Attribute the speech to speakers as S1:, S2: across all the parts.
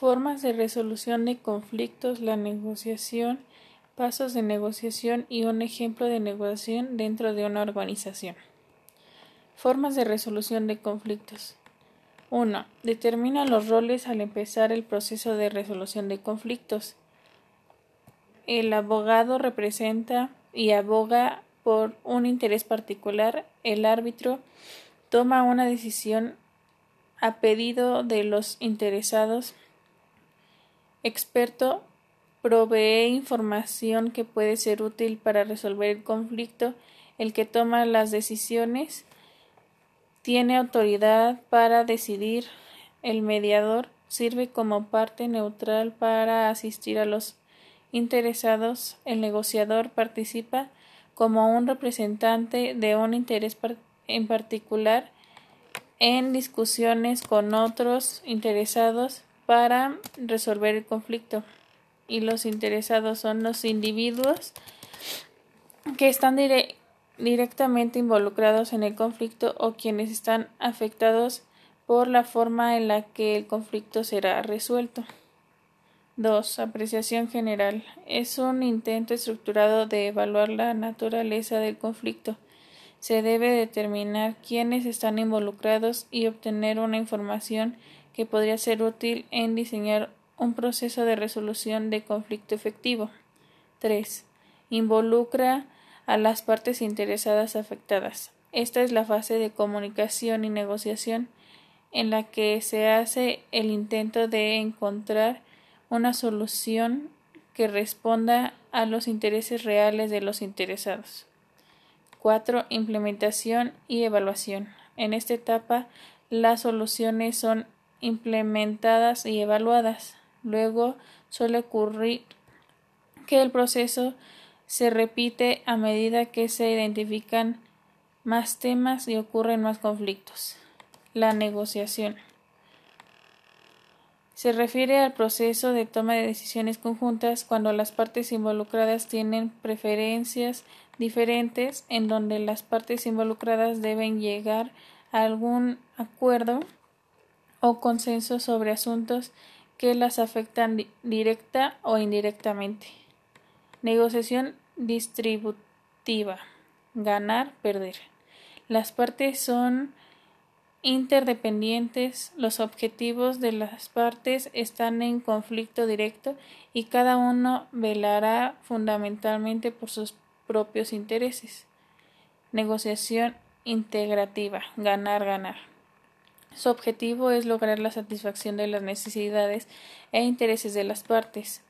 S1: Formas de resolución de conflictos, la negociación, pasos de negociación y un ejemplo de negociación dentro de una organización. Formas de resolución de conflictos. 1. Determina los roles al empezar el proceso de resolución de conflictos. El abogado representa y aboga por un interés particular. El árbitro toma una decisión a pedido de los interesados. Experto provee información que puede ser útil para resolver el conflicto. El que toma las decisiones tiene autoridad para decidir. El mediador sirve como parte neutral para asistir a los interesados. El negociador participa como un representante de un interés en particular en discusiones con otros interesados para resolver el conflicto. Y los interesados son los individuos que están directamente involucrados en el conflicto o quienes están afectados por la forma en la que el conflicto será resuelto. 2. Apreciación general. Es un intento estructurado de evaluar la naturaleza del conflicto. Se debe determinar quiénes están involucrados y obtener una información que podría ser útil en diseñar un proceso de resolución de conflicto efectivo. 3. Involucra a las partes interesadas afectadas. Esta es la fase de comunicación y negociación en la que se hace el intento de encontrar una solución que responda a los intereses reales de los interesados. 4. Implementación y evaluación. En esta etapa, las soluciones son implementadas y evaluadas. Luego suele ocurrir que el proceso se repite a medida que se identifican más temas y ocurren más conflictos. La negociación se refiere al proceso de toma de decisiones conjuntas cuando las partes involucradas tienen preferencias diferentes en donde las partes involucradas deben llegar a algún acuerdo o consenso sobre asuntos que las afectan directa o indirectamente. Negociación distributiva. Ganar, perder. Las partes son interdependientes, los objetivos de las partes están en conflicto directo y cada uno velará fundamentalmente por sus propios intereses. Negociación integrativa. Ganar, ganar. Su objetivo es lograr la satisfacción de las necesidades e intereses de las partes,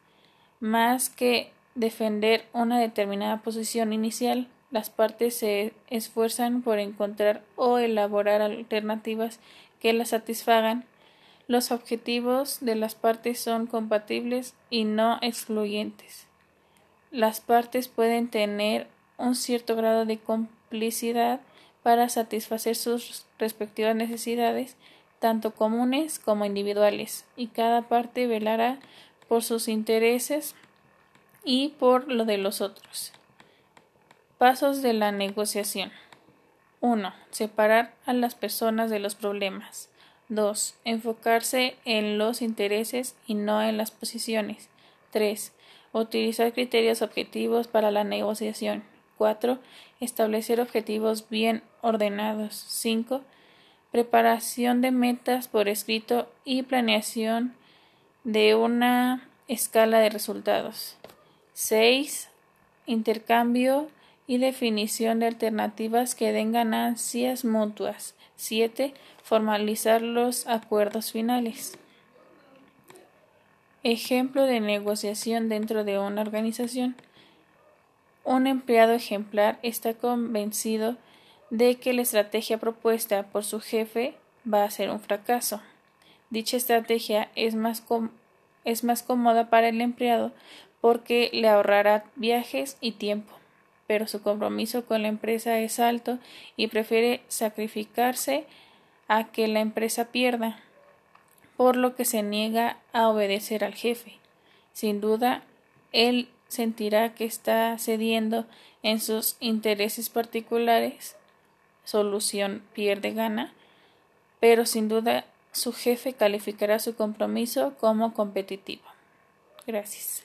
S1: más que defender una determinada posición inicial, las partes se esfuerzan por encontrar o elaborar alternativas que las satisfagan. Los objetivos de las partes son compatibles y no excluyentes. Las partes pueden tener un cierto grado de complicidad para satisfacer sus respectivas necesidades, tanto comunes como individuales, y cada parte velará por sus intereses y por lo de los otros. Pasos de la negociación. 1. Separar a las personas de los problemas. 2. Enfocarse en los intereses y no en las posiciones. 3. Utilizar criterios objetivos para la negociación. 4. Establecer objetivos bien ordenados. 5. Preparación de metas por escrito y planeación de una escala de resultados. 6. Intercambio y definición de alternativas que den ganancias mutuas. 7. Formalizar los acuerdos finales. Ejemplo de negociación dentro de una organización. Un empleado ejemplar está convencido de que la estrategia propuesta por su jefe va a ser un fracaso. Dicha estrategia es más, es más cómoda para el empleado porque le ahorrará viajes y tiempo, pero su compromiso con la empresa es alto y prefiere sacrificarse a que la empresa pierda, por lo que se niega a obedecer al jefe. Sin duda, él sentirá que está cediendo en sus intereses particulares, solución pierde gana, pero sin duda su jefe calificará su compromiso como competitivo. Gracias.